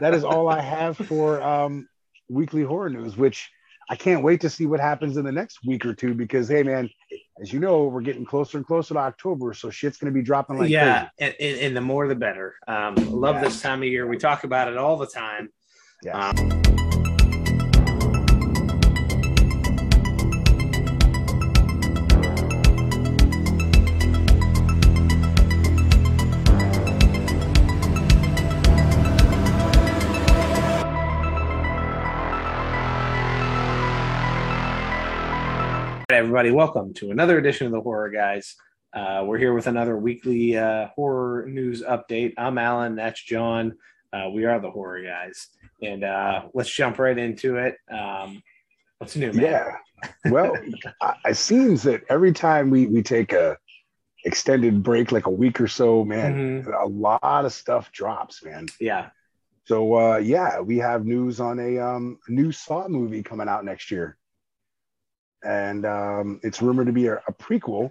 that is all I have for um, weekly horror news, which I can't wait to see what happens in the next week or two because, hey, man, as you know, we're getting closer and closer to October, so shit's going to be dropping like yeah, and, and, and the more the better. Um, love Yeah. this time of year. We talk about it all the time. Yeah. Um, everybody, welcome to another edition of the Horror Guys. Uh, we're here with another weekly uh, horror news update. I'm Alan, that's John. Uh, we are the Horror Guys, and uh, let's jump right into it. Um, what's new, man? Yeah. Well, it seems that every time we, we take a extended break, like a week or so, man, Mhm. a lot of stuff drops, man. Yeah, So uh, yeah, we have news on a um, new Saw movie coming out next year, and um, it's rumored to be a, a prequel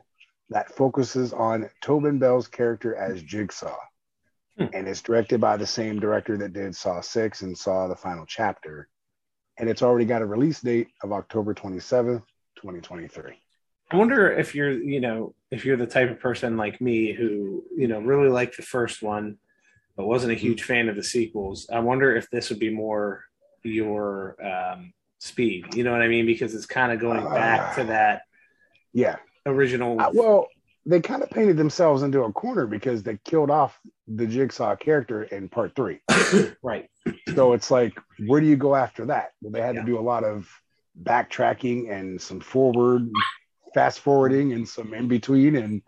that focuses on Tobin Bell's character as Jigsaw, Hmm. and it's directed by the same director that did Saw Six and Saw the Final Chapter, and it's already got a release date of October twenty seventh, twenty twenty three. I wonder if you're, you know, if you're the type of person like me who, you know, really liked the first one, but wasn't a huge fan of the sequels. I wonder if this would be more your um, speed. You know what I mean? Because it's kind of going back to that Yeah, original. Uh, well, they kind of painted themselves into a corner because they killed off the Jigsaw character in part three. right. So it's like, where do you go after that? Well, they had Yeah. to do a lot of backtracking and some forward, fast forwarding, and some in between. And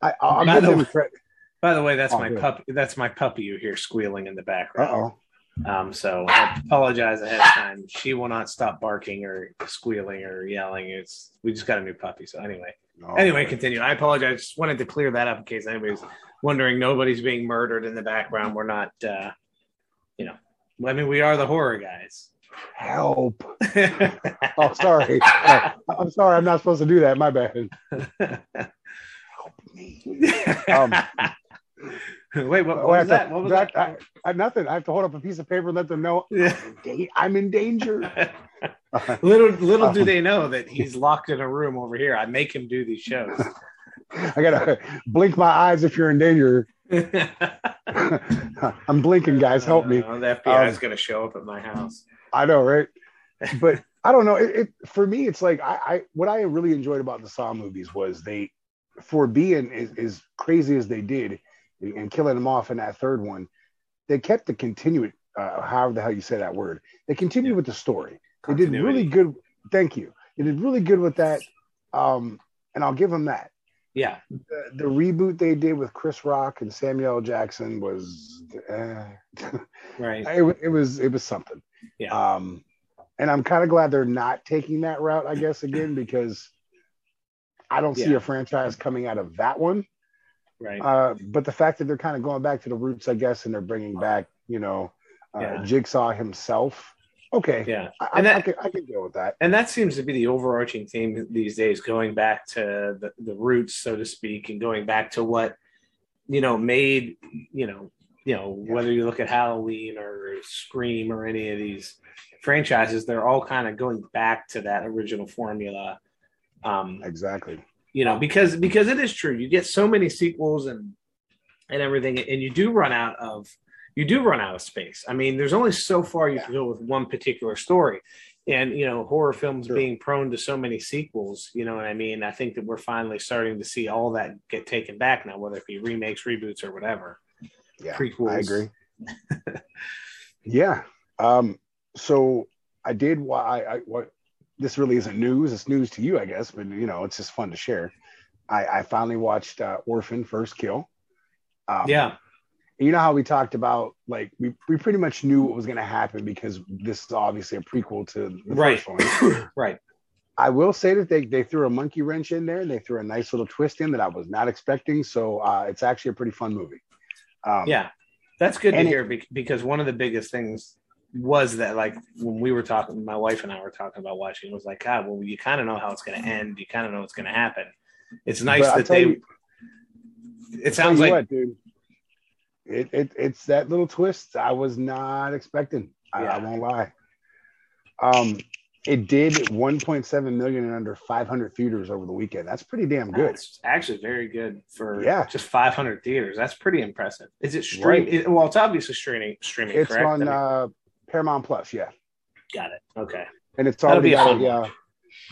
I, I'll By the them way-. By the way, that's Oh, my puppy. That's my puppy you hear squealing in the Uh background. oh. Um, so I apologize ahead of time. She will not stop barking or squealing or yelling. It's we just got a new puppy. So anyway, anyway, continue. I apologize. Just wanted to clear that up in case anybody's wondering. Nobody's being murdered in the background. We're not. uh You know, I mean, we are the horror guys. help. Oh, sorry. Uh, I'm sorry. I'm not supposed to do that. My bad. Help me. Um, Wait, what, what was to- that? What was that- that? I, I, nothing. I have to hold up a piece of paper and let them know Yeah. I'm in da- I'm in danger. little little do Um, they know that he's locked in a room over here. I make him do these shows. I gotta blink my eyes if you're in danger. I'm blinking, guys. Help me. Uh, the FBI is Um, going to show up at my house. I know, right? But I don't know. It, it for me, it's like I, I what I really enjoyed about the Saw movies was they, for being as, as crazy as they did, and, killing them off in that third one, they kept the continuity. Uh, however the hell you say that word, they continued with the story. They did really good. Thank you. They did really good with that, um, and I'll give them that. Yeah, The, the reboot they did with Chris Rock and Samuel Jackson was, uh, right. it, it was it was something. Yeah. Um, and I'm kind of glad they're not taking that route, I guess, again, because I don't see Yeah. a franchise coming out of that one. Right. Uh, but the fact that they're kind of going back to the roots, I guess, and they're bringing back, you know, uh, Yeah. Jigsaw himself. Okay. yeah. I, And that- I, can, I can deal with that. And that seems to be the overarching theme these days, going back to the, the roots, so to speak, and going back to what, you know, made, you know, you know, Yeah. whether you look at Halloween or Scream or any of these franchises, they're all kind of going back to that original formula. Um, Exactly. You know because because it is true you get so many sequels and and everything and you do run out of you do run out of space i mean there's only so far you can go with one particular story and you know horror films Sure. being prone to so many sequels you know what i mean i think that we're finally starting to see all that get taken back now whether it be remakes reboots or whatever Yeah. prequels I agree. yeah. Um, so I did why I, what this really isn't news. It's news to you, I guess, but you know, it's just fun to share. I, I finally watched uh, Orphan First Kill. Um, yeah you know how we talked about like we, we pretty much knew what was going to happen because this is obviously a prequel to the Right. first one. right I will say that they, they threw a monkey wrench in there and they threw a nice little twist in that I was not expecting. So uh, it's actually a pretty fun movie. Um, yeah that's good to it- hear because one of the biggest things was that like when we were talking my wife and i were talking about watching it was like god well you kind of know how it's going to end you kind of know what's going to happen it's nice But that they you- it sounds like what, dude. it, it it's that little twist I was not expecting. I, Yeah. I won't lie. Um, it did 1.7 million in under 500 theaters over the weekend. That's pretty damn good. That's actually very good for Yeah. just 500 theaters. That's pretty impressive. Is it stream? Right. well, it's obviously streaming. Streaming. It's correct? on I mean, uh, Paramount Plus, yeah, got it. Okay. and it's already got a uh.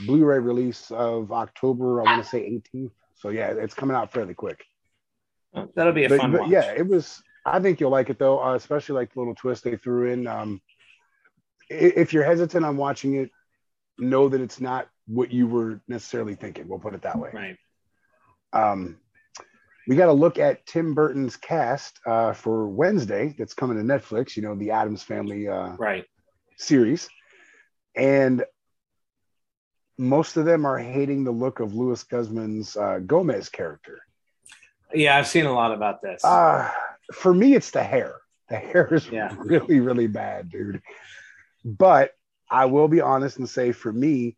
Blu-ray release of October. I want to say 18th. So yeah, it's coming out fairly quick. That'll be a But, fun but watch. yeah, it was. I think you'll like it though, uh, especially like the little twist they threw in. Um, if you're hesitant on watching it, know that it's not what you were necessarily thinking. We'll put it that way. Right. Um, we got to look at Tim Burton's cast uh, for Wednesday. That's coming to Netflix. You know, the Addams Family uh, Right. series, and most of them are hating the look of Luis Guzman's uh, Gomez character. Yeah, I've seen a lot about this. Uh, for me, it's the hair. The hair is Yeah. really, really bad, dude. But I will be honest and say, for me,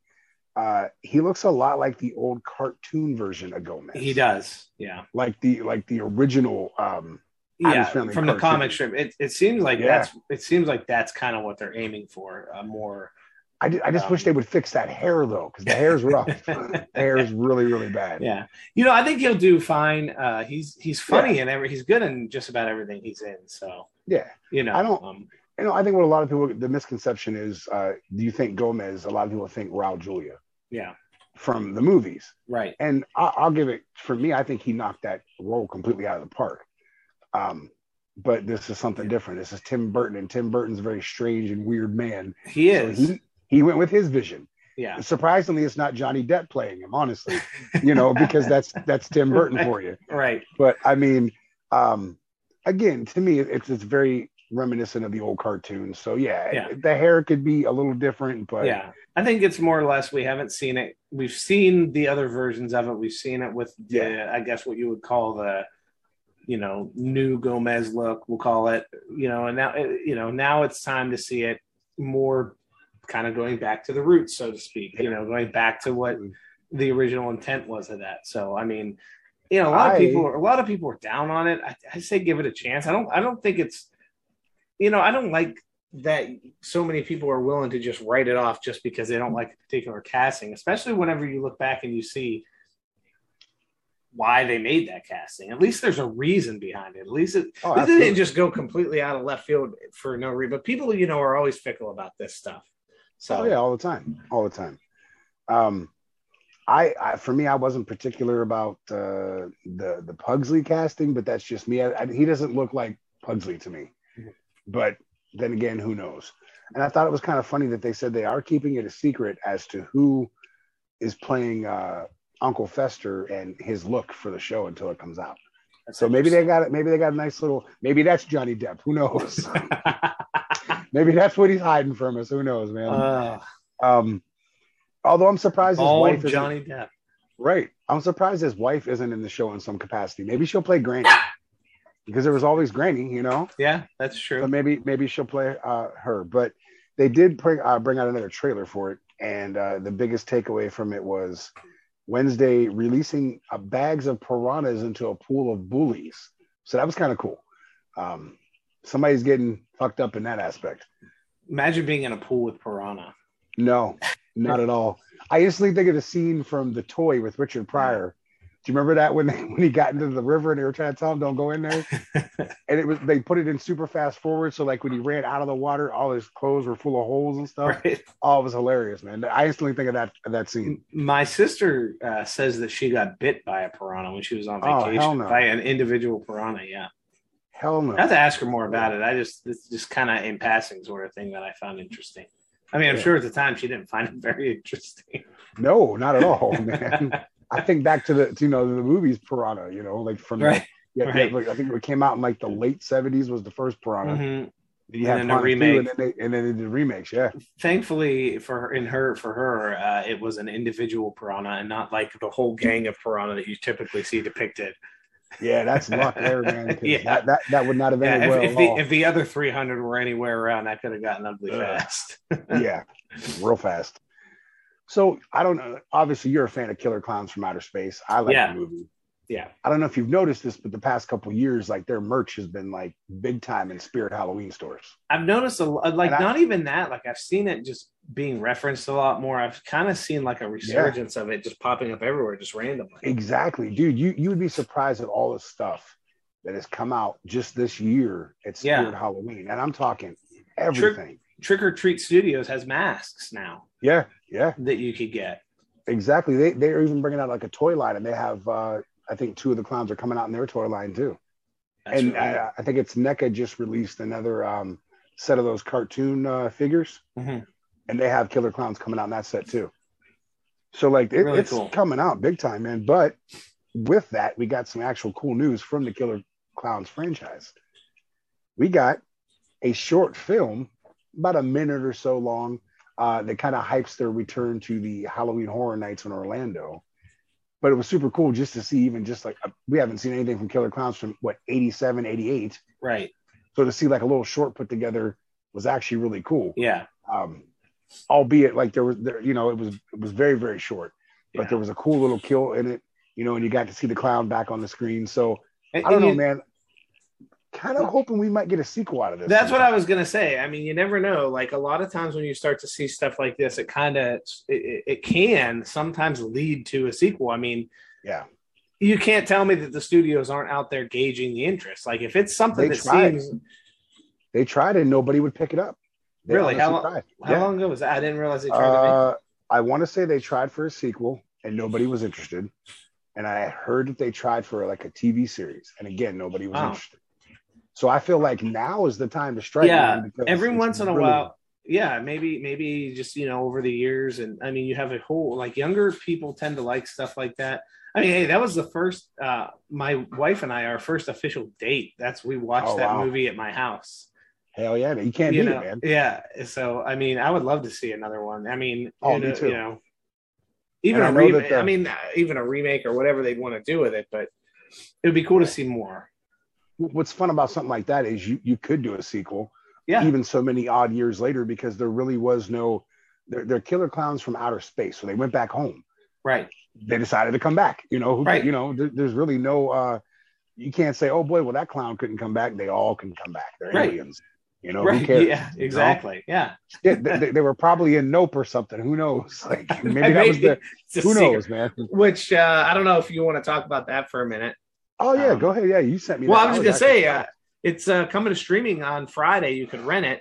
uh, he looks a lot like the old cartoon version of Gomez. he does. Yeah. like the like the original. Um, Yeah. From the comic strip, it, it seems like Yeah. that's it seems like that's kind of what they're aiming for. A more I, ju- I just Um, wish they would fix that hair though, because the hair's rough. the hair is really, really bad. yeah. You know, I think he'll do fine. Uh, he's he's funny and every he's good in just about everything he's in. So yeah. you know, I don't- Um, You know, I think what a lot of people the misconception is, uh, do you think Gomez? A lot of people think Raul Julia yeah. from the movies. Right. and I, I'll give it for me. I think he knocked that role completely out of the park. Um, but this is something different. This is Tim Burton, and Tim Burton's a very strange and weird man. He So is. he he went with his vision. yeah. Surprisingly, it's not Johnny Depp playing him, honestly. You know, because that's that's Tim Burton for you. Right. But I mean, um, again, to me, it's it's very reminiscent of the old cartoons. So yeah, Yeah. the hair could be a little different, but yeah. I think it's more or less we haven't seen it. We've seen the other versions of it. We've seen it with the, Yeah. I guess what you would call the, you know, new Gomez look. We'll call it. You know, and now eh, you know now it's time to see it more, kind of going back to the roots, so to speak. You know, going back to what mm-hmm. the original intent was of that. So I mean, you know, a lot I- of people, a lot of people are down on it. I, I say give it a chance. I don't, I don't think it's, you know, I don't like that so many people are willing to just write it off just because they don't like a particular casting, especially whenever you look back and you see why they made that casting. At least there's a reason behind it. At least it, Oh, it didn't just go completely out of left field for no reason. But people, you know, are always fickle about this stuff. So Oh yeah, all the time, all the time. Um, I, I for me, I wasn't particular about uh, the the Pugsley casting, but that's just me. I, I- he doesn't look like Pugsley to me. But then again, who knows? And I thought it was kind of funny that they said they are keeping it a secret as to who is playing uh, Uncle Fester and his look for the show until it comes out. that's So maybe they got it. Maybe they got a nice little. Maybe that's Johnny Depp. Who knows? maybe that's what he's hiding from us. Who knows, man? uh, Um, although I'm surprised his wife isn't, Johnny Depp. right. I'm surprised his wife isn't in the show in some capacity. Maybe she'll play Granny because there was always Granny, you know. Yeah, that's So true. maybe maybe she'll play uh, her. But they did bring uh, bring out another trailer for it, and uh, the biggest takeaway from it was Wednesday releasing uh, bags of piranhas into a pool of bullies. So that was kind of cool. Um, somebody's getting fucked up in that aspect. Imagine being in a pool with piranha. No, not at all. I instantly think of the scene from The Toy with Richard Pryor. Do you remember that when when he got into the river and they were trying to tell him don't go in there? and it was they put it in super fast forward, so like when he ran out of the water, all his clothes were full of holes and stuff. Right. Oh, it was hilarious, man. I instantly think of that of that scene. My sister uh, says that she got bit by a piranha when she was on Oh, hell vacation. no. By an individual piranha, yeah. Hell no. I have to ask her more about it. I just it's just kind of in passing sort of thing that I found interesting. I mean, I'm Yeah. sure at the time she didn't find it very interesting. No, not at all, man. I think back to the to, you know the movies Piranha, you know, like from right. yeah, right. yeah, like, I think it came out in like the late seventies was the first Piranha. Mhm. Then you And then the remake. and then they and then they did remakes. Yeah, Thankfully for her, in her for her, uh, it was an individual piranha and not like the whole gang of piranha that you typically see depicted. yeah, that's luck there, man. Yeah. that, that that would not have Yeah, ended if, well if the if the other 300 were anywhere around, that could have gotten ugly Ugh. fast. yeah, real fast. So I don't know. Obviously, you're a fan of Killer Klowns from Outer Space. I like Yeah. the movie. Yeah. I don't know if you've noticed this, but the past couple years, like their merch has been like big time in Spirit Halloween stores. I've noticed a lo- uh, like And I- not even that. Like I've seen it just being referenced a lot more. I've kind of seen like a resurgence of it just popping up everywhere, just randomly. Exactly, dude. You you would be surprised at all the stuff that has come out just this year at Spirit Yeah. Halloween, and I'm talking everything. Trick or Treat Studios has masks now Yeah, yeah, that you could get. exactly. They they're even bringing out like a toy line, and they have uh, I think two of the clowns are coming out in their toy line too. That's and really- I, I think it's NECA just released another um, set of those cartoon uh, figures, Mhm. and they have Killer Klowns coming out in that set too. So like it, Really it's cool. coming out big time, man. But with that, we got some actual cool news from the Killer Klowns franchise. We got a short film, about a minute or so long, uh, that kind of hypes their return to the Halloween Horror Nights in Orlando. But it was super cool just to see, even just like uh, we haven't seen anything from Killer Klowns from what 87, 88. right. So to see like a little short put together was actually really cool. Yeah. Um, albeit like there was there, you know, it was it was very, very short, but Yeah. there was a cool little kill in it, you know, and you got to see the clown back on the screen. So And- I don't know, you- man. Kind of hoping we might get a sequel out of this. That's what I was gonna say. I mean, you never know. Like a lot of times when you start to see stuff like this, it kind of it, it- can sometimes lead to a sequel. I mean, Yeah. you can't tell me that the studios aren't out there gauging the interest. Like if it's something They that tried. seems They tried and nobody would pick it up. They Really? How long- tried. how Yeah. long ago was that? I didn't realize they tried to make. Uh, I want to say they tried for a sequel and nobody was interested. And I heard that they tried for like a TV series, and again, nobody was interested. So I feel like now is the time to strike. Yeah, every once in a while yeah maybe maybe just you know over the years and i mean you have a whole like younger people tend to like stuff like that i mean hey that was the first uh my wife and i our first official date that's we watched Oh, that wow. movie at my house Hell yeah, man. you can't you beat know it, man. yeah so i mean i would love to see another one i mean Oh, you me know, too. you know even And a remake i mean even a remake or whatever they'd want to do with it but it would be cool to see more What's fun about something like that is you you could do a sequel, yeah even so many odd years later, because there really was no. They're, they're killer clowns from outer space, so they went back home. right They decided to come back. You know, Right. you know, there, there's really no. uh You can't say, oh boy, well that clown couldn't come back. They all can come back. They're Right. aliens. You know, who right cares? yeah You know? exactly yeah Yeah, they, they- they were probably in Nope or something. Who knows? Like maybe that was the. Who secret. knows, man? Which uh, I don't know if you want to talk about that for a minute. Oh yeah, Um, go ahead. Yeah, you sent me. Well. I was I just gonna say uh, it's uh, coming to streaming on Friday. You can rent it.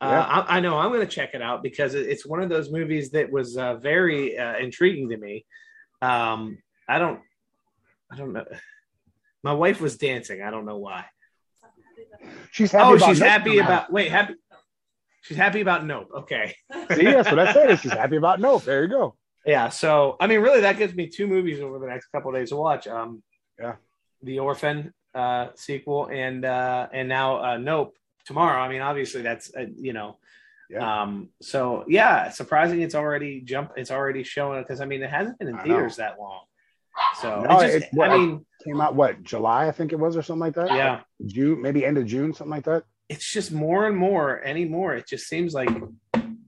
Uh, Yeah. I, I know I'm going to check it out because it's one of those movies that was uh, very uh, intriguing to me. Um, I don't, I don't know. My wife was dancing. I don't know why. she's happy. oh, about she's Nope happy about. Wait, happy. She's happy about Nope. Okay. See, that's what I said. She's happy about Nope. There you go. Yeah. So I mean, really, that gives me two movies over the next couple of days to watch. Um, Yeah. The Orphan uh, sequel and uh, and now uh, Nope tomorrow. I mean, obviously that's uh, you know. Yeah. Um. So yeah, surprising. It's already jump. It's already showing because I mean it hasn't been in I theaters that long. So No, just, it- I mean, Came out what July, I think it was, or something like that. yeah, June, maybe end of June, something like that. it's just more and more anymore. It just seems like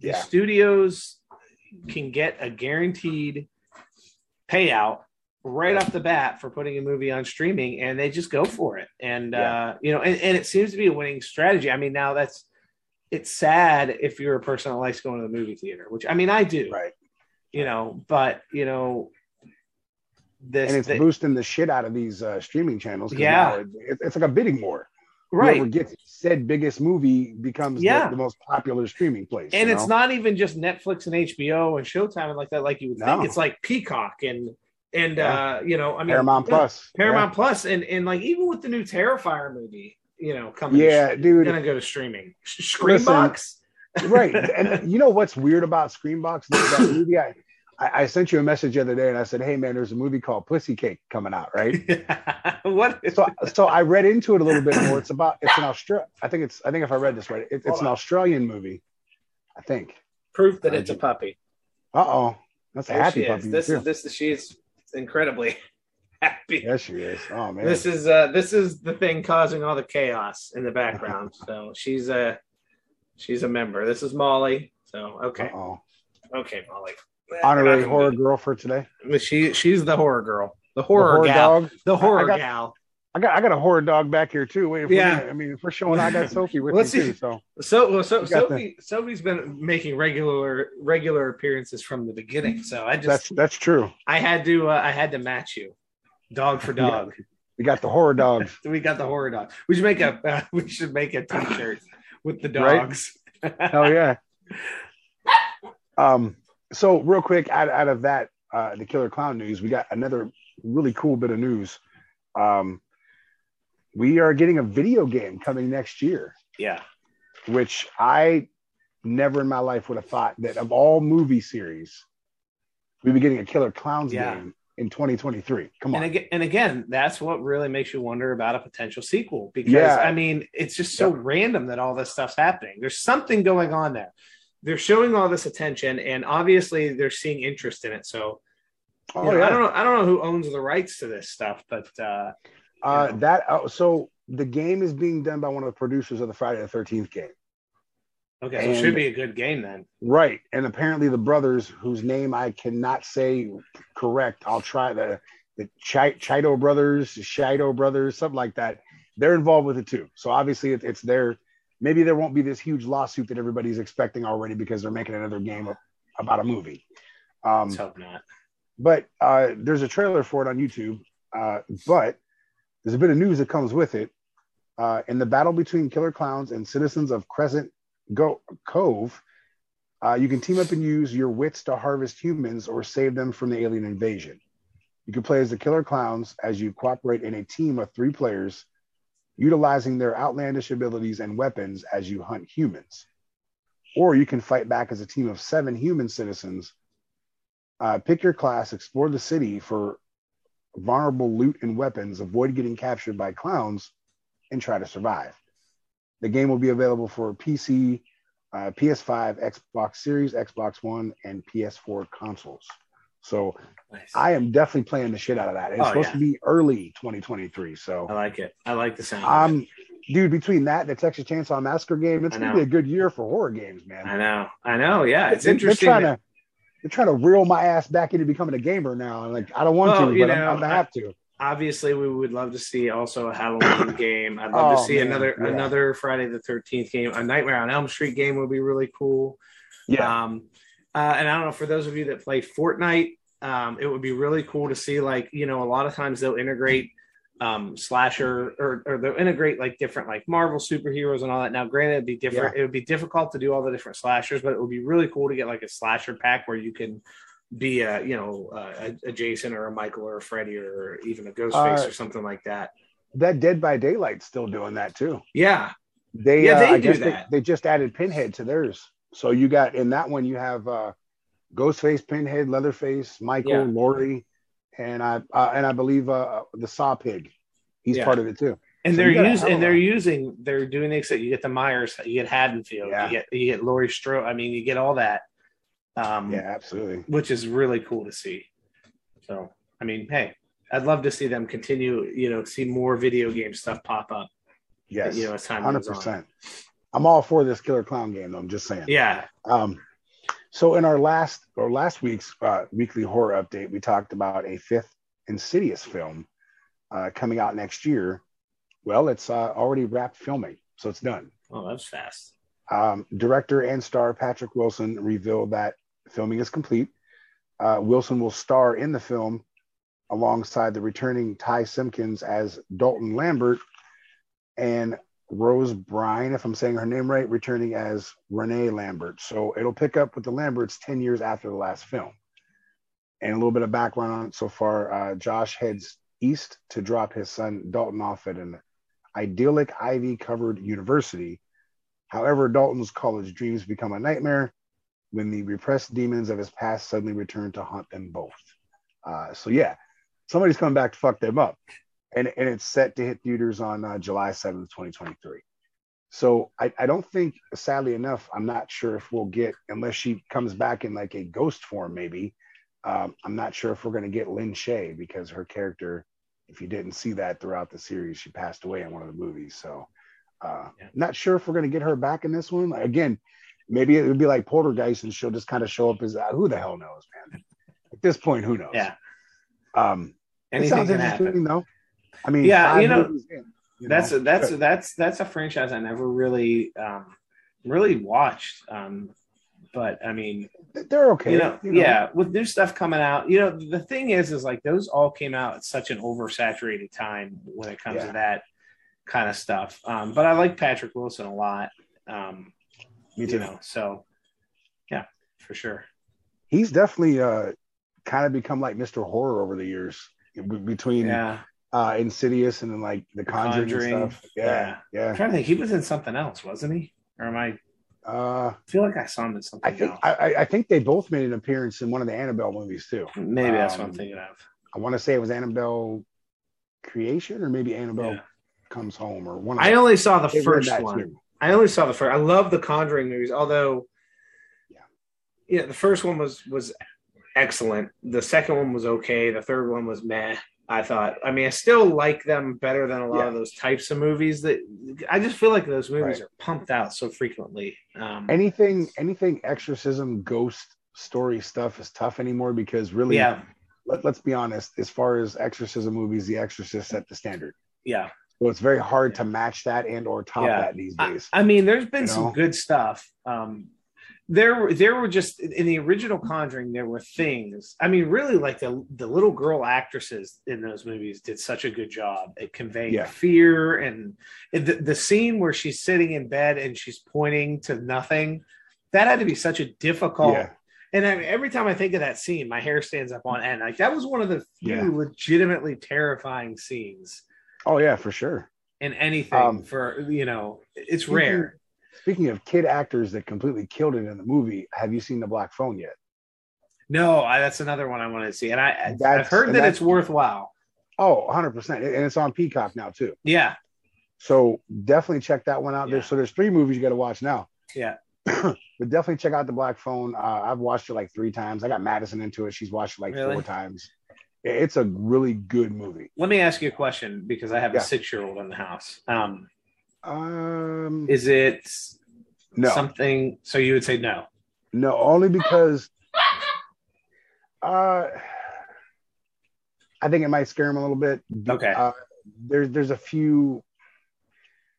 the studios can get a guaranteed payout right off the bat for putting a movie on streaming and they just go for it and uh you know and, and it seems to be a winning strategy i mean now that's it's sad if you're a person that likes going to the movie theater which i mean i do Right. you know but you know this And it's the- boosting the shit out of these uh, streaming channels Yeah. It, it- it's like a bidding war. right Whoever gets said biggest movie becomes Yeah. the, the most popular streaming place. and it's know? not even just Netflix and HBO and Showtime and like that, like you would think. It's like Peacock and and Yeah. uh, you know, I mean Paramount yeah, Plus. Paramount Plus, and and like even with the new Terrifier movie, you know, coming, Yeah, to, dude. gonna go to streaming. Screambox, right. And you know what's weird about Screambox? That, that movie, I, I I sent you a message the other day and I said, hey, man, there's a movie called Pussy Cake coming out, right? what? Is, so so I read into it a little bit more. It's about it's an Australia. I think it's I think if I read this right, it, it's an. Australian movie. I think. proof that it's a puppy. Uh oh, that's a There happy she puppy. This too. is this is she's incredibly happy. yes, she is. Oh man, This is uh this is the thing causing all the chaos in the background. so she's a she's a member. This is Molly. So okay, Uh oh. okay, Molly. Honorary horror girl for today. She she's the horror girl. The horror, horror gal. dog. The horror I got- gal. I got I got a horror dog back here too. Wait, Yeah. I mean, if we're showing I got Sophie with Let's me see. too. So So, well, so Sophie, Sophie's been making regular regular appearances from the beginning. So I just that's that's true. I had to uh, I had to match you, dog for dog. We got the horror dogs. We got the horror dog. We should make a uh, we should make a T-shirt with the Right? dogs. Hell yeah. Um. So real quick, out, out of that, uh, the Killer Klown news, we got another really cool bit of news. Um, we are getting a video game coming next year, Yeah, which I never in my life would have thought that of all movie series, we'd be getting a Killer Klowns Yeah. game in 2023. Come on. and again, and again, that's what really makes you wonder about a potential sequel because Yeah. I mean, it's just so random that all this stuff's happening. There's something going on there. They're showing all this attention, and obviously they're seeing interest in it. So you oh know, yeah. I don't know. I don't know who owns the rights to this stuff, but uh, Uh, you know. that uh, so the game is being done by one of the producers of the Friday the Thirteenth game, okay, so it should be a good game then. right? And apparently the brothers, whose name I cannot say correct, I'll try the the Chi- Chido brothers, Shido brothers, something like that. They're involved with it too. So obviously it, it's their. Maybe there won't be this huge lawsuit that everybody's expecting already because they're making another game about a movie. Um, Let's hope not. but uh, there's a trailer for it on YouTube. Uh, but there's a bit of news that comes with it. Uh, in the battle between killer clowns and citizens of Crescent Go- Cove, uh, you can team up and use your wits to harvest humans or save them from the alien invasion. You can play as the killer clowns as you cooperate in a team of three players, utilizing their outlandish abilities and weapons as you hunt humans. Or you can fight back as a team of seven human citizens uh, pick your class, explore the city for vulnerable loot and weapons, avoid getting captured by clowns, and try to survive. The game will be available for PC, uh, PS5, Xbox Series, Xbox One, and PS4 consoles. So Nice. I am definitely playing the shit out of that. It's Oh, supposed yeah. to be early 2023. So I like it. I like the sound. um, dude, between that and the Texas Chainsaw Massacre game, it's gonna be a good year for horror games, man. I know. I know. Yeah, it's They- interesting. They're trying that- to they're trying to reel my ass back into becoming a gamer now. And like I don't want Well, to, you but I'm, I'm gonna have to. obviously we would love to see also a Halloween game. I'd love to Oh, see man, another yeah. another Friday the Thirteenth game. A Nightmare on Elm Street game would be really cool. Yeah. Um, uh, and I don't know for those of you that play Fortnite, um, it would be really cool to see like you know a lot of times they'll integrate um, slasher or, or they'll integrate like different like Marvel superheroes and all that. Now, granted, it'd be different. It would be difficult to do all the different slashers, but it would be really cool to get like a slasher pack where you can be a you know a, a Jason or a Michael or a Freddy or even a Ghostface Uh, or something like that. that Dead by Daylight's still doing that too. Yeah, They Yeah, uh, they do that. They, they just added Pinhead to theirs. So you got in that one you have uh, Ghostface, Pinhead, Leatherface, Michael, Yeah. Laurie, and I uh, and I believe uh, the Saw Pig. He's Yeah. part of it too. and So they're you got a using and they're using they're doing things that you get the Myers, you get Haddonfield, Yeah. you get you get Laurie Strode. I mean, you get all that, um, Yeah, absolutely. which is really cool to see. So, I mean, hey, I'd love to see them continue. You know, see more video game stuff pop up. Yes, You know, as time hundred goes on. I'm all for this Killer Klown game. though, I'm just saying. Yeah, Um, so in our last or last week's uh, weekly horror update, we talked about a fifth Insidious film uh, coming out next year. Well, it's uh, already wrapped filming, so it's done. oh, that's fast. Um, director and star Patrick Wilson revealed that filming is complete. Uh, Wilson will star in the film alongside the returning Ty Simpkins as Dalton Lambert and Rose Bryan, if I'm saying her name right, returning as Renee Lambert. So it'll pick up with the Lamberts 10 years after the last film. And a little bit of background on it so far uh, Josh heads east to drop his son Dalton off at an idyllic ivy covered university. However, Dalton's college dreams become a nightmare when the repressed demons of his past suddenly return to haunt them both. Uh, so, yeah, somebody's coming back to fuck them up. And, and it's set to hit theaters on uh, July 7th, 2023. So I, I don't think, sadly enough, I'm not sure if we'll get, unless she comes back in like a ghost form, maybe. Um, I'm not sure if we're going to get Lin Shaye because her character, if you didn't see that throughout the series, she passed away in one of the movies. So uh, Yeah. not sure if we're going to get her back in this one. Again, maybe it would be like Poltergeist and she'll just kind of show up as uh, who the hell knows, man. At this point, who knows? Yeah, Um, Anything sounds can interesting happen. though. I mean, Yeah, you know, in, you that's know? a, that's a, that's that's a franchise I never really um, really watched. Um, but I mean, they're okay. you know, you know. yeah, with new stuff coming out, you know, the thing is, is like those all came out at such an oversaturated time when it comes Yeah. to that kind of stuff. Um, but I like Patrick Wilson a lot. Um, Me you too. know, so yeah, for sure. He's definitely uh, kind of become like Mr. Horror over the years be- between Yeah, uh, Insidious and then like The Conjuring, Conjuring, and stuff. Yeah, yeah I'm yeah. trying to think. He was in something else, wasn't he? Or am I? Uh, I feel like I saw him in something I think else. I, I- I think they both made an appearance in one of the Annabelle movies too. Maybe that's what I'm um, thinking of. I want to say it was Annabelle Creation or maybe Annabelle Yeah. Comes Home or one. Of I them. only saw the They first one. too. I only saw the first. I love the Conjuring movies, although, Yeah. yeah, the first one was was excellent. The second one was okay. The third one was meh. I thought. I mean, I still like them better than a lot Yeah. of those types of movies. That I just feel like those movies Right. are pumped out so frequently. Um, Anything, anything exorcism, ghost story stuff is tough anymore because really, yeah, let, let's be honest. As far as exorcism movies, The Exorcist set the standard. yeah. So it's very hard to match that and or top Yeah. that these days. I mean, there's been You some good stuff. Um, there, were- there were just in the original Conjuring, there were things. I mean, really, like the the little girl actresses in those movies did such a good job at conveying Yeah. fear and the, the scene where she's sitting in bed and she's pointing to nothing. That had to be such a difficult. Yeah. And I every time I think of that scene, my hair stands up on end. Like that was one of the few Yeah. legitimately terrifying scenes Oh yeah, for sure. in anything. Um, for you know, it's rare. Speaking of kid actors that completely killed it in the movie, have you seen The Black Phone yet? No, I, that's another one I want to see, and I I've heard that it's worthwhile. Oh, 100%. And it's on Peacock now too. Yeah, So definitely check that one out. Yeah. There, so there's three movies you got to watch now. yeah, but definitely check out the Black Phone. Uh, I've watched it like three times. I got Madison into it. She's watched it like Really? four times. It's a really good movie. Let me ask you a question because I have Yeah. a six-year-old in the house. Um, Um, is it no, something? So you would say no? no, only because uh, I think it might scare him a little bit. Okay. Uh, there's there's a few.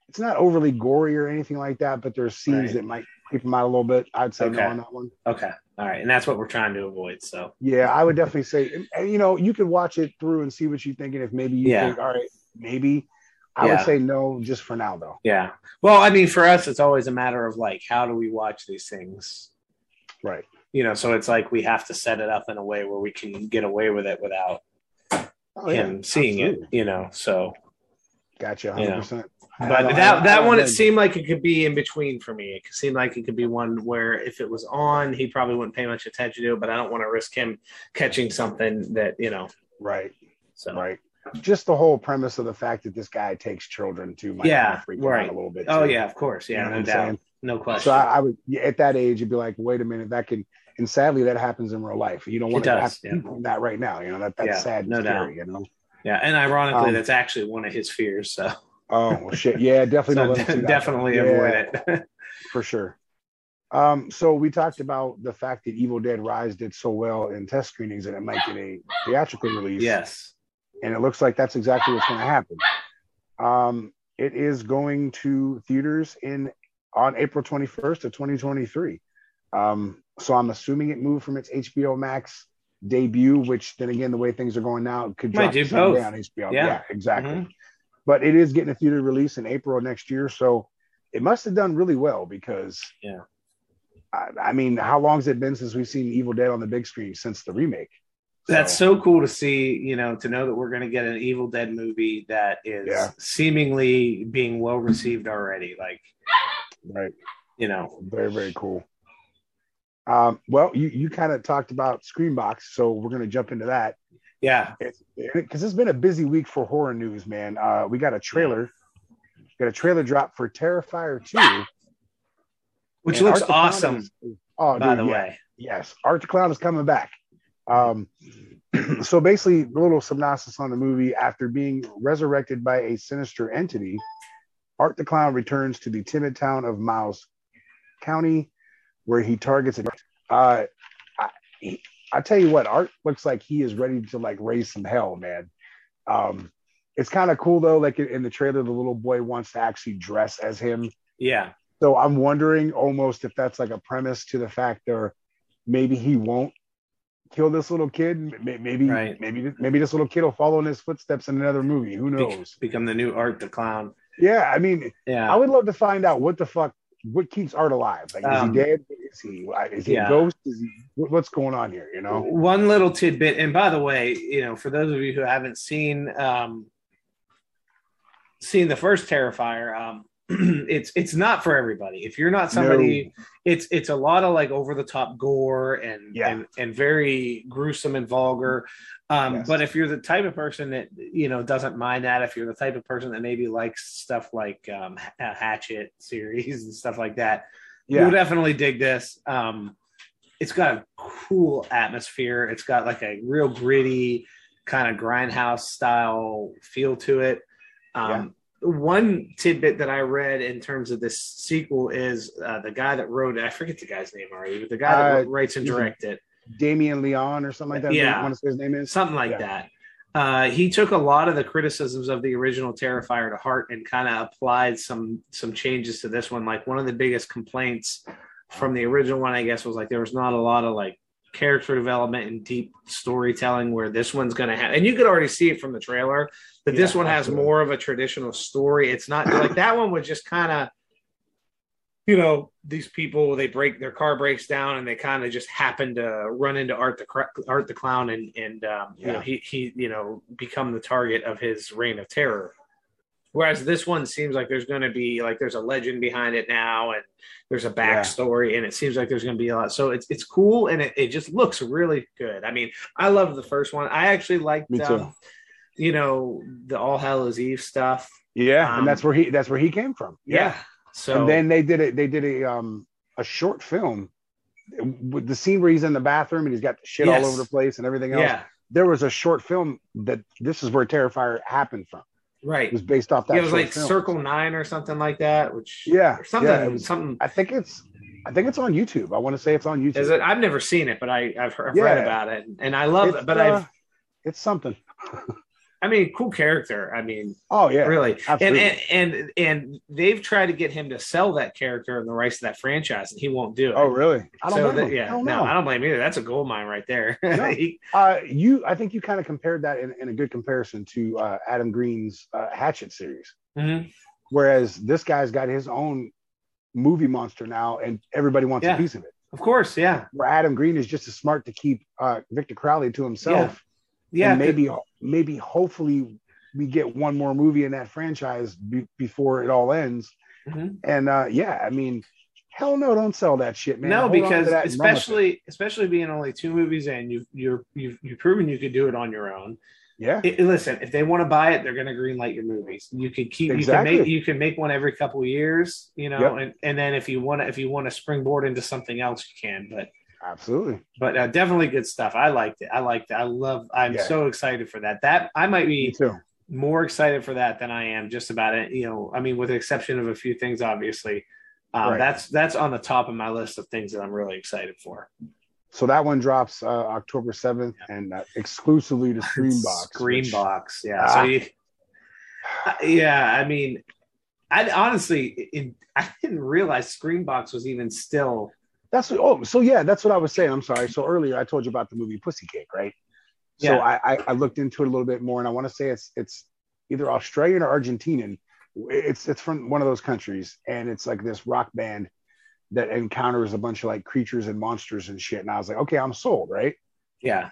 It's not overly gory or anything like that, but there's scenes Right. that might creep him out a little bit. I'd say Okay. no on that one. Okay, all right, and that's what we're trying to avoid. So Yeah, I would definitely say, and, and, you know, you could watch it through and see what you're thinking. If maybe you Yeah. think, all right, maybe. I Yeah. would say no, just for now, though. yeah. Well, I mean, for us, it's always a matter of like, how do we watch these things? Right. You know, so it's like we have to set it up in a way where we can get away with it without Oh, him seeing absolutely. it. You know, so Gotcha, Yeah. hundred percent. But that that one, it seemed like it could be in between for me. It seemed like it could be one where if it was on, he probably wouldn't pay much attention to it. But I don't want to risk him catching something that you know. right, So right. Just the whole premise of the fact that this guy takes children too might Yeah, kind freak him out right. a little bit. oh yeah, of course, You know yeah, no doubt, saying? no question. So I, I would at that age, you'd be like, wait a minute, that can. And sadly, that happens in real life. You don't want to have yeah. that right now. You know that that's Yeah, sad. And no scary, You know. yeah, and ironically, Um, that's actually one of his fears. So, Oh well, shit. Yeah, definitely. so him see that. definitely Yeah. avoid it. for sure. Um, so we talked about the fact that Evil Dead Rise did so well in test screenings that it might get a theatrical release. yes, And it looks like that's exactly what's going to happen. Um, it is going to theaters in on April 21st of 2023. Um, so I'm assuming it moved from its HBO Max debut, which then again, the way things are going now, could drop do both. on HBO. Yeah. Yeah, exactly Mhm. but it is getting a theater release in April of next year. So it must have done really well because, Yeah. I, I mean, how long has it been since we've seen Evil Dead on the big screen since the remake? That's so cool to see, you know, to know that we're going to get an Evil Dead movie that is Yeah. seemingly being well received already. Like, right. you know, Very, very cool. Um, well, you, you kind of talked about Screambox, so we're going to jump into that yeah, because it's been a busy week for horror news, man. Uh, we got a trailer, got a trailer drop for Terrifier 2. which and looks Art the Clown awesome, is- oh, by dude, the yeah. way. yes, Art the Clown is coming back. Um, so basically, a little synopsis on the movie. After being resurrected by a sinister entity, Art the Clown returns to the timid town of Miles County, where he targets a. Uh, I, he- I tell you what, Art looks like he is ready to like raise some hell, man. Um, it's kind of cool though. Like in, in the trailer, the little boy wants to actually dress as him. Yeah. So I'm wondering almost if that's like a premise to the fact or maybe he won't kill this little kid. Maybe Right. maybe maybe this little kid will follow in his footsteps in another movie. Who knows? Become the new Art the Clown. Yeah, I mean, Yeah. I would love to find out what the fuck what keeps Art alive. Like, is Um, he dead? Is he is he yeah. a ghost? Is he what's going on here? You know? One little tidbit, and by the way, you know, for those of you who haven't seen um, seen the first Terrifier, um, it's it's not for everybody. If you're not somebody, it's it's a lot of like over the top gore and Yeah. and and very gruesome and vulgar. Um, Yes. But if you're the type of person that you know doesn't mind that, if you're the type of person that maybe likes stuff like um, Hatchet series and stuff like that, Yeah, You'll definitely dig this. Um, it's got a cool atmosphere. It's got like a real gritty kind of grindhouse style feel to it. Um, One tidbit that I read in terms of this sequel is uh, the guy that wrote I forget the guy's name already, but the guy that Uh, writes and directed Damien Leone or something like that. Yeah. I want to say his name is. something like Yeah. that. Uh, he took a lot of the criticisms of the original Terrifier to heart and kind of applied some some changes to this one. Like one of the biggest complaints from the original one, I guess, was like there was not a lot of like character development and deep storytelling where this one's going to have. And you could already see it from the trailer that this one has absolutely. more of a traditional story. It's not like that one was just kind of you know these people they break their car breaks down and they kind of just happen to run into art the art the clown and and um, you know he he you know become the target of his reign of terror whereas this one seems like there's going to be like there's a legend behind it now and there's a Yeah. backstory and it seems like there's going to be a lot so it's it's cool and it, it just looks really good i mean i love the first one i actually liked um, you know the all hallows eve stuff Yeah, Um, and that's where he that's where he came from. yeah, so and then they did it. They did a um a short film with the scene where he's in the bathroom and he's got shit Yes. all over the place and everything else. yeah There was a short film that this is where Terrifier happened from. Right It was based off that. Yeah, it was like film. Circle Nine or something like that, which Yeah, or something, yeah, was- something. I think it's. I think it's on YouTube. I want to say it's on YouTube. Is it? I've never seen it, but I, I've, heard, I've read about it, and I love It's, it. But uh, I've, It's something. I mean, cool character. I mean, Oh yeah. really, and, absolutely. and and and they've tried to get him to sell that character and the rights to that franchise, and he won't do it. Oh really? I don't so know. that- yeah, I don't no. I don't blame either. That's a gold mine right there. No. He- Uh, you, I think you kind of compared that in, in a good comparison to uh, Adam Green's uh, Hatchet series. Mhm. Whereas this guy's got his own movie monster now, and everybody wants Yeah. a piece of it. Of course, yeah, Where Adam Green is just as smart to keep uh, Victor Crowley to himself, yeah. and maybe, maybe, hopefully, we get one more movie in that franchise be- before it all ends. Mhm. And uh, yeah, I mean, hell no, don't sell that shit, man. no, Hold because that and run with it. especially especially being only two movies in, you've you're you've you've proven you could do it on your own. yeah, it, listen, if they want to buy it, they're going to greenlight your movies. You can keep, you can make, Exactly. you can make one every couple of years, you know, Yep. and, and then if you want to, if you want to springboard into something else, you can. But absolutely. but uh, definitely good stuff. I liked it. I liked it. I love. I'm Yeah. so excited for that. That I might be too. more excited for that than I am just about it. You know, I mean, with the exception of a few things, obviously. Um, Right. That's that's on the top of my list of things that I'm really excited for. So that one drops uh, October 7th and uh, exclusively to Screambox. which- Screambox, yeah. Ah. So you, uh, yeah, I mean, I honestly, it, I didn't realize Screambox was even still. That's oh, so yeah, that's what I was saying. I'm sorry. So earlier I told you about the movie Pussy Cake, right? So Yeah. I, I, I looked into it a little bit more, and I want to say it's it's either Australian or Argentinian. It's it's from one of those countries, and it's like this rock band that encounters a bunch of like creatures and monsters and shit. And I was like, okay, I'm sold, right? Yeah,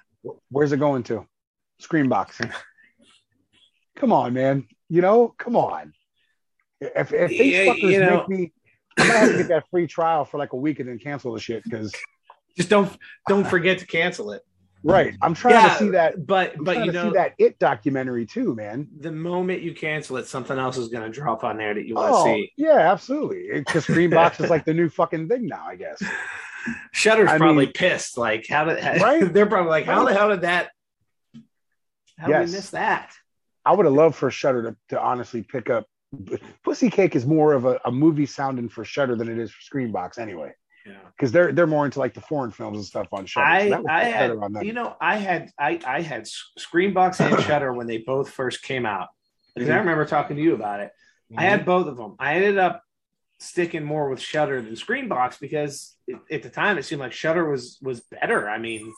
Where's it going to? Screambox. come on, man. You know, come on. If, if these Yeah, fuckers you know- make me, I might have to get that free trial for like a week and then cancel the shit because, just don't don't forget to cancel it. right? I'm trying Yeah, to see that. But I'm but you to know, see that it documentary too, man. the moment you cancel it, something else is going to drop on there that you want to Oh, see. yeah, absolutely. Because Screambox is like the new fucking thing now, I guess. Shudder's I probably mean- pissed. Like, how did Right? they're probably like, how Right. the hell did that? How did Yes. we miss that? I would have loved for Shudder to, to honestly pick up. Pussy Cake is more of a, a movie sounding for Shudder than it is for Screambox, anyway. because they're they're more into like the foreign films and stuff on Shudder. I, So I had, you know, I had, I, I had Screambox and Shudder when they both first came out. Because I Mhm. remember talking to you about it. I had both of them. I ended up sticking more with Shudder than Screambox because it, at the time it seemed like Shudder was was better. I mean,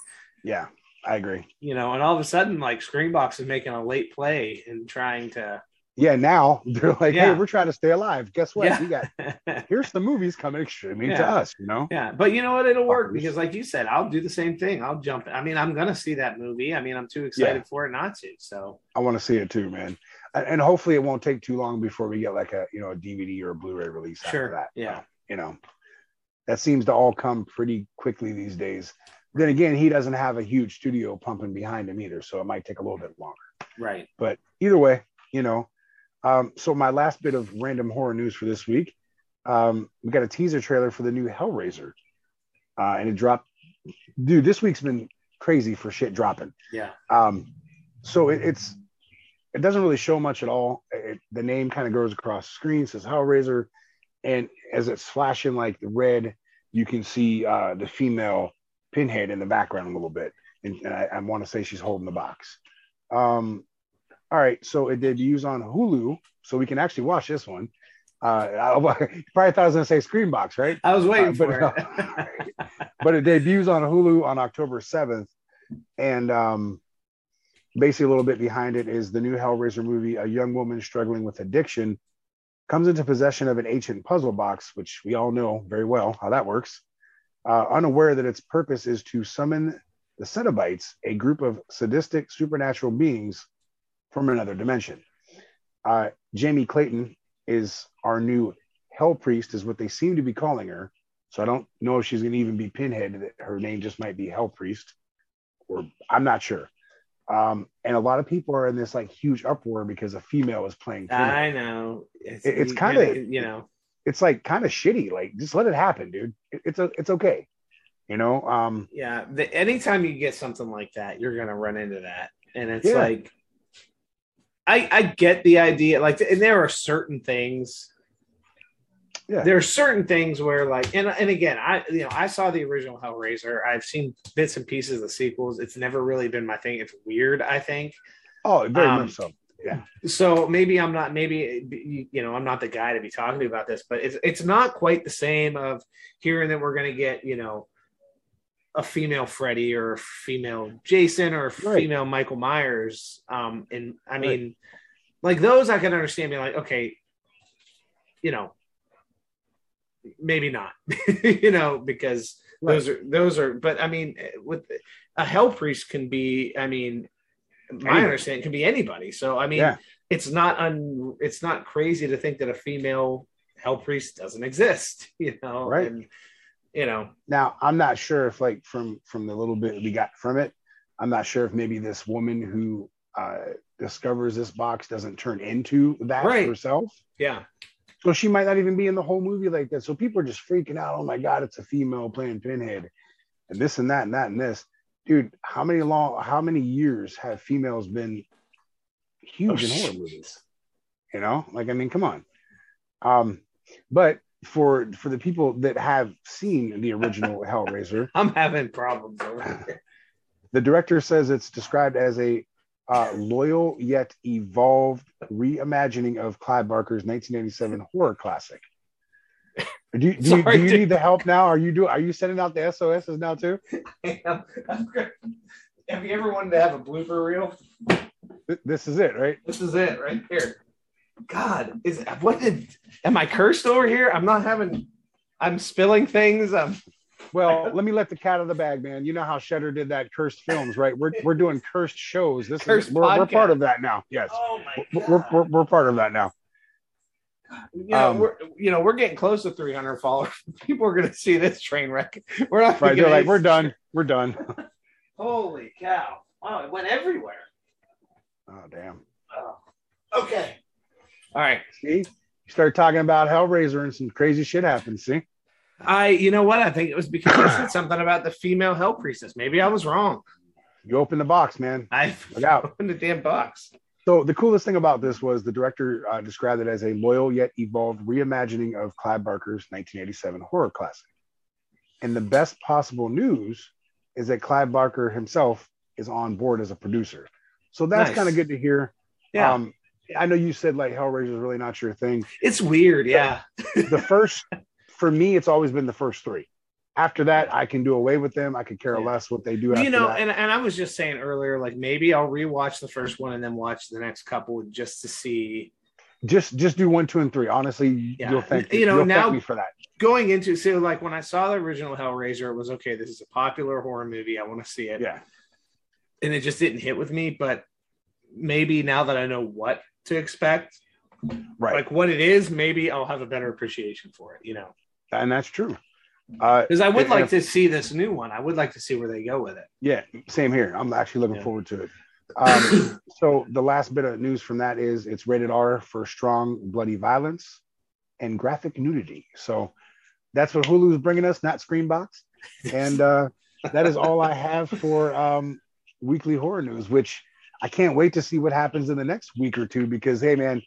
yeah, I agree. you know, and all of a sudden, like Screambox is making a late play and trying to. Yeah, now they're like, Yeah. hey, we're trying to stay alive. Guess what? Yeah. We got here's the movies coming streaming to us. You know. Yeah, but you know what? It'll work because, like you said, I'll do the same thing. I'll jump. I mean, I'm gonna see that movie. I mean, I'm too excited for it not to. So I want to see it too, man. And, and hopefully it won't take too long before we get like a you know a DVD or a Blu-ray release Sure, after that. yeah. You know, that seems to all come pretty quickly these days. Then again, he doesn't have a huge studio pumping behind him either, so it might take a little bit longer. right. But either way, you know. Um, so my last bit of random horror news for this week, um, we got a teaser trailer for the new Hellraiser, uh, and it dropped. Dude, this week's been crazy for shit dropping. Yeah. Um, so it, it's it doesn't really show much at all. It, the name kind of goes across the screen, says Hellraiser, and as it's flashing like the red, you can see uh, the female Pinhead in the background a little bit, and, and I, I want to say she's holding the box. Um, all right, so it debuts on Hulu, so we can actually watch this one. Uh, I, you probably thought I was going to say Screambox, right? I was waiting Uh, for but it. but it debuts on Hulu on October 7th. And um, basically, a little bit behind it is the new Hellraiser movie. A young woman struggling with addiction comes into possession of an ancient puzzle box, which we all know very well how that works, uh, unaware that its purpose is to summon the Cenobites, a group of sadistic supernatural beings from another dimension. Uh, Jamie Clayton is our new Hell Priest, is what they seem to be calling her. So I don't know if she's going to even be Pinhead. Her name just might be Hell Priest, or I'm not sure. Um, and a lot of people are in this like huge uproar because a female is playing. Pinhead. I know. It's, It- it's kinda- you know. It's like kind of shitty. Like just let it happen, dude. It- it's a, it's okay. You know. Um, Yeah. The, anytime you get something like that, you're gonna run into that, and it's Yeah. like, I I get the idea. Like, and there are certain things. Yeah. There are certain things where, like, and and again, I you know I saw the original Hellraiser. I've seen bits and pieces of the sequels. It's never really been my thing. It's weird. I think. oh, very Um, much so. Yeah. So maybe I'm not maybe you know I'm not the guy to be talking about this, but it's it's not quite the same of hearing that we're going to get you know a female Freddy or a female Jason or a Right. female Michael Myers. Um, and I mean, like those I can understand being like, okay, you know, maybe not, you know, because those are those are. But I mean, with a hell priest can be. I mean, my Anybody. understanding can be anybody. So I mean, Yeah. it's not un. It's not crazy to think that a female hell priest doesn't exist. You know, Right. And, you know, Now, I'm not sure if like from from the little bit we got from it, I'm not sure if maybe this woman who uh, discovers this box doesn't turn into that Right. herself. yeah, So she might not even be in the whole movie like that. So people are just freaking out. Oh my God, it's a female playing Pinhead, and this and that and that and this. Dude, how many long, how many years have females been huge in Oh, horror movies? You know, like I mean, come on. Um, but for for the people that have seen the original Hellraiser, I'm having problems over here. the director says it's described as a uh, loyal yet evolved reimagining of Clive Barker's 1987 horror classic. Do, you- do, Sorry, do you dude. need the help now? Are you do? Are you sending out the SOSs now too? Have you ever wanted to have a blooper reel? This is it, right? This is it right here. God, is what did? Am I cursed over here? I'm not having. I'm spilling things. I'm. Well, let me let the cat out of the bag, man. You know how Shudder did that cursed films, right? We're we're doing cursed shows. This Cursed is we're, we're part of that now. Yes, Oh my we're, we're, we're, we're part of that now. You know, Um, we're you know we're getting close to 300 followers. People are going to see this train wreck. We're not Right? They're like, we're done. We're done. Holy cow! Oh, it went everywhere. Oh damn. Oh. Okay. All right. See, you start talking about Hellraiser and some crazy shit happens. See. I, you know what? I think it was because I said something about the female hell priestess. Maybe I was wrong. You open the box, man. I Look out. opened the damn box. So the coolest thing about this was the director uh, described it as a loyal yet evolved reimagining of Clive Barker's 1987 horror classic. And the best possible news is that Clive Barker himself is on board as a producer. So that's Nice. kind of good to hear. Yeah, Um, I know you said like Hellraiser is really not your thing. it's weird. Yeah, The first, for me, it's always been the first three. After that, I can do away with them. I could care Yeah. less what they do. you after know, that. and, and I was just saying earlier, like maybe I'll rewatch the first one and then watch the next couple just to see. just just do one, two, and three. Honestly, Yeah. you'll thank You know, you'll now- for that. Going into so like when I saw the original Hellraiser, it was okay. This is a popular horror movie. I want to see it. Yeah, and it just didn't hit with me. But maybe now that I know what to expect, right. like what it is, maybe I'll have a better appreciation for it. You know, and that's true. Uh, because I would like and to see this new one. I would like to see where they go with it. yeah, same here. I'm actually looking Yeah. forward to it. Um, so the last bit of news from that is it's rated R for strong bloody violence and graphic nudity. So that's what Hulu's bringing us, not Screambox. And uh, that is all I have for um, weekly horror news, which I can't wait to see what happens in the next week or two because, hey, man,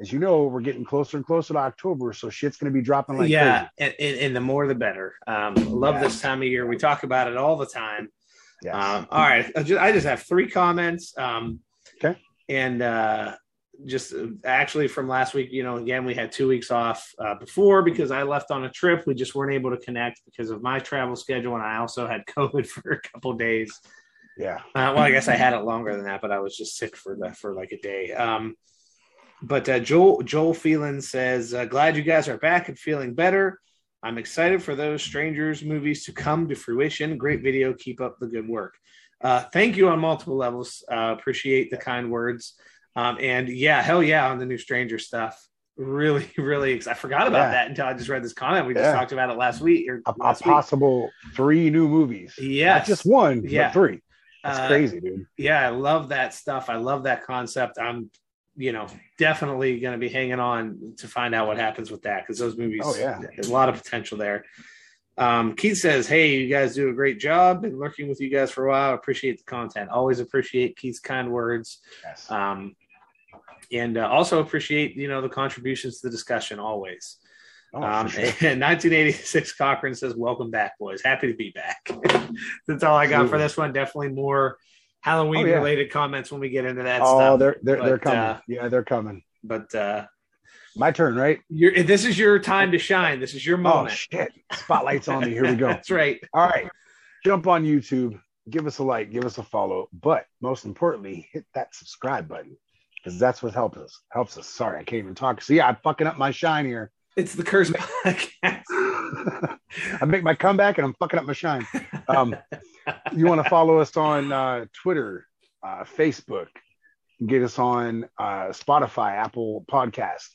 as you know, we're getting closer and closer to October, so shit's going to be dropping like yeah, and, and, and the more the better. Um, love this time of year. We talk about it all the time. Yes. Um, all right, I just, I just have three comments. Um, Okay. And uh, just uh, actually from last week, you know, again, we had two weeks off uh, before because I left on a trip. We just weren't able to connect because of my travel schedule, and I also had COVID for a couple days. Yeah. Uh, well, I guess I had it longer than that, but I was just sick for the, for like a day. Um, but uh, Joel Joel Phelan says, uh, "Glad you guys are back and feeling better. I'm excited for those Strangers movies to come to fruition. Great video. Keep up the good work. Uh, thank you on multiple levels. Uh, appreciate the kind words. Um, and yeah, hell yeah, on the new Stranger stuff. Really, really. Ex- I forgot about Yeah. that until I just read this comment. We just talked about it last week or A, a last week. possible three new movies. Yeah, just one, Yeah. but three. That's Uh, crazy, dude. yeah, I love that stuff. I love that concept. I'm, you know, definitely going to be hanging on to find out what happens with that because those movies, Oh, yeah. a lot of potential there. Um, Keith says, "Hey, you guys do a great job. Been working with you guys for a while. Appreciate the content. Always appreciate Keith's kind words, Yes. um, and uh, also appreciate you know the contributions to the discussion always." Oh, Um, sure. and 1986 Cochran says, "Welcome back, boys. Happy to be back." That's all I got for this one. Definitely more Halloween Oh, yeah. related comments when we get into that oh, stuff. they're they're they're coming. uh, yeah, they're coming. But uh, My turn, right? you're, this is your time to shine. This is your moment. Oh shit! Spotlight's on me. Here we go. That's right. All right, jump on YouTube, give us a like, give us a follow, but most importantly, hit that subscribe button because that's what helps us. Helps us. Sorry, I can't even talk. See, I'm fucking up my shine here. It's the curse podcast. I make my comeback and I'm fucking up my shine. Um, you want to follow us on uh, Twitter, uh, Facebook, get us on uh, Spotify, Apple Podcast.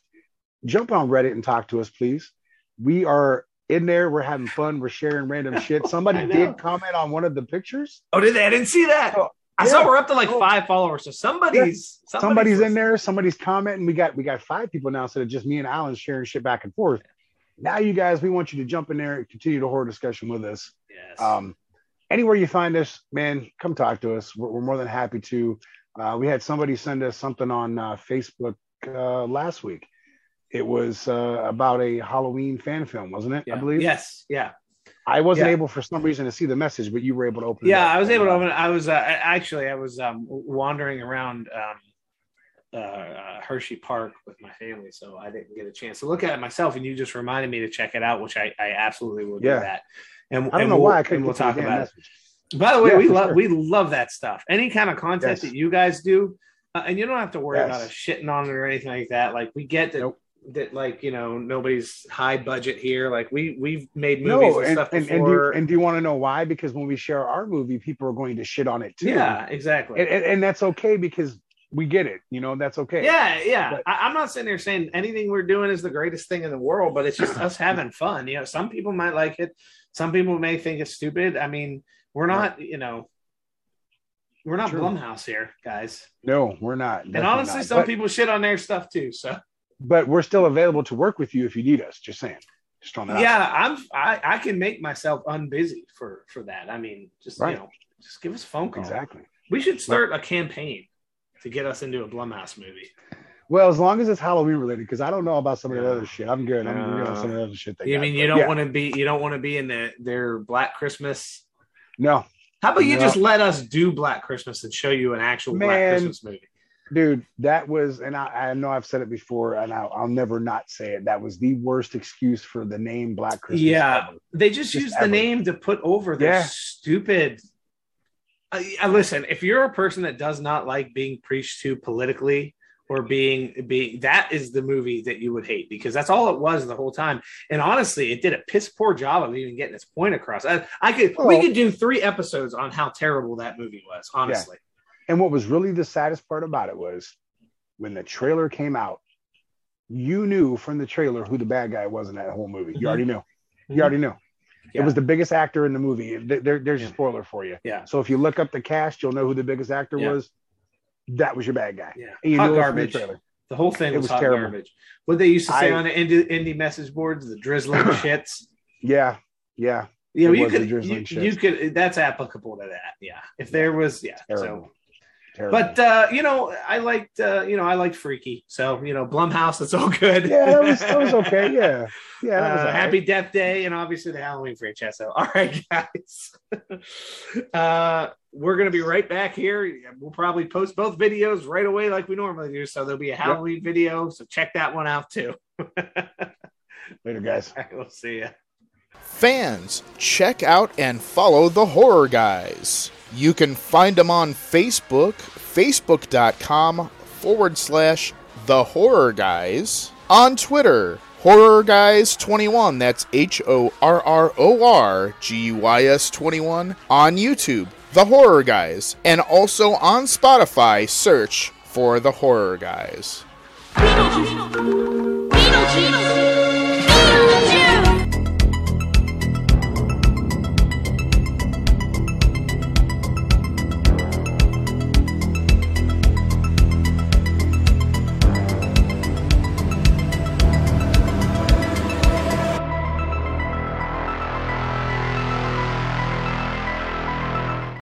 Jump on Reddit and talk to us, please. We are in there. We're having fun. We're sharing random shit. Somebody did comment on one of the pictures. Oh, did they? I didn't see that. Oh, I saw we're up to like Oh. five followers. So somebody's Somebody's in there. Somebody's commenting. We got we got five people now instead of just me and Allen sharing shit back and forth. Now, you guys, we want you to jump in there and continue the horror discussion with us. Yes. um, anywhere you find us, man, come talk to us. We're, we're more than happy to. Uh, we had somebody send us something on uh, Facebook uh, last week. It was uh, about a Halloween fan film, wasn't it? yeah. I believe. Yes. Yeah. I wasn't Yeah. able for some reason to see the message, but you were able to open. it Yeah. I was able to open it. I was uh, actually I was um, wandering around um, uh, uh, Hershey Park with my family, so I didn't get a chance to look at it myself. And you just reminded me to check it out, which I, I absolutely will Yeah. do that. And I don't and know we'll, why I couldn't we'll to talk about it. By the way, Yeah, we love sure. we love that stuff. Any kind of content Yes. that you guys do, uh, and you don't have to worry Yes. about us shitting on it or anything like that. Like we get that Nope. That like you know nobody's high budget here. Like we we've made movies No, and, and, stuff and, and, do, and do you want to know why? Because when we share our movie, people are going to shit on it too. yeah, exactly. and, and, and that's okay because we get it. You know, that's okay. Yeah, yeah. But- I, I'm not sitting there saying anything we're doing is the greatest thing in the world, but it's just us having fun. You know, some people might like it, some people may think it's stupid. I mean, we're not, you know, we're not True. Blumhouse here, guys. No, we're not. and honestly, not. some But- people shit on their stuff too. So but we're still available to work with you if you need us. Just saying. Just throwing that out. yeah, I'm I, I can make myself unbusy for for that. I mean, just Right. you know, just give us a phone call. Exactly. We should start a campaign to get us into a Blumhouse movie. Well, as long as it's Halloween related, because I don't know about some of the other shit. I'm good. I'm uh, good on some of the other shit. They you got, mean you don't yeah. want to be? You don't want to be in the, their Black Christmas? No. How about you just let us do Black Christmas and show you an actual Man, Black Christmas movie? Dude, that was, and I, I know I've said it before, and I'll, I'll, never not say it. That was the worst excuse for the name Black Christmas. Yeah, ever. they just, just used ever. the name to put over their yeah. stupid uh, listen, if you're a person that does not like being preached to politically or being being that is the movie that you would hate because that's all it was the whole time. And honestly, it did a piss poor job of even getting its point across. I, I could we could do three episodes on how terrible that movie was, honestly. Yeah. And what was really the saddest part about it was when the trailer came out, you knew from the trailer who the bad guy was in that whole movie. You mm-hmm. already knew. You mm-hmm. already knew. Yeah. It was the biggest actor in the movie. There, there's yeah. a spoiler for you. Yeah. So if you look up the cast, you'll know who the biggest actor yeah. was. That was your bad guy. Yeah. And you hot garbage. The, the, whole thing was, was, hot terrible. garbage. What they used to say I, on the indie, indie, message boards, the drizzling shits. Yeah. Yeah. You know, you could, you, you, could, that's applicable to that. Yeah. If there was, yeah. Terrible. So Terrible. But uh, you know, I liked uh, you know I liked Freaky, so you know Blumhouse, it's all good. Yeah, that was, that was okay. Yeah, yeah. Uh, Happy Death Day, and obviously the Halloween franchise. So, all right, guys, uh, we're gonna be right back here. We'll probably post both videos right away, like we normally do. So there'll be a Halloween yep. video, so check that one out too. Later, guys. we'll see you. Fans, check out and follow the Horror Guys. You can find them on Facebook, facebook.com forward slash the horror guys. On Twitter, horror guys 21, that's H O R R O R G Y S 21. On YouTube, the horror guys. And also on Spotify, search for the horror guys. Beetlejuice. Beetlejuice.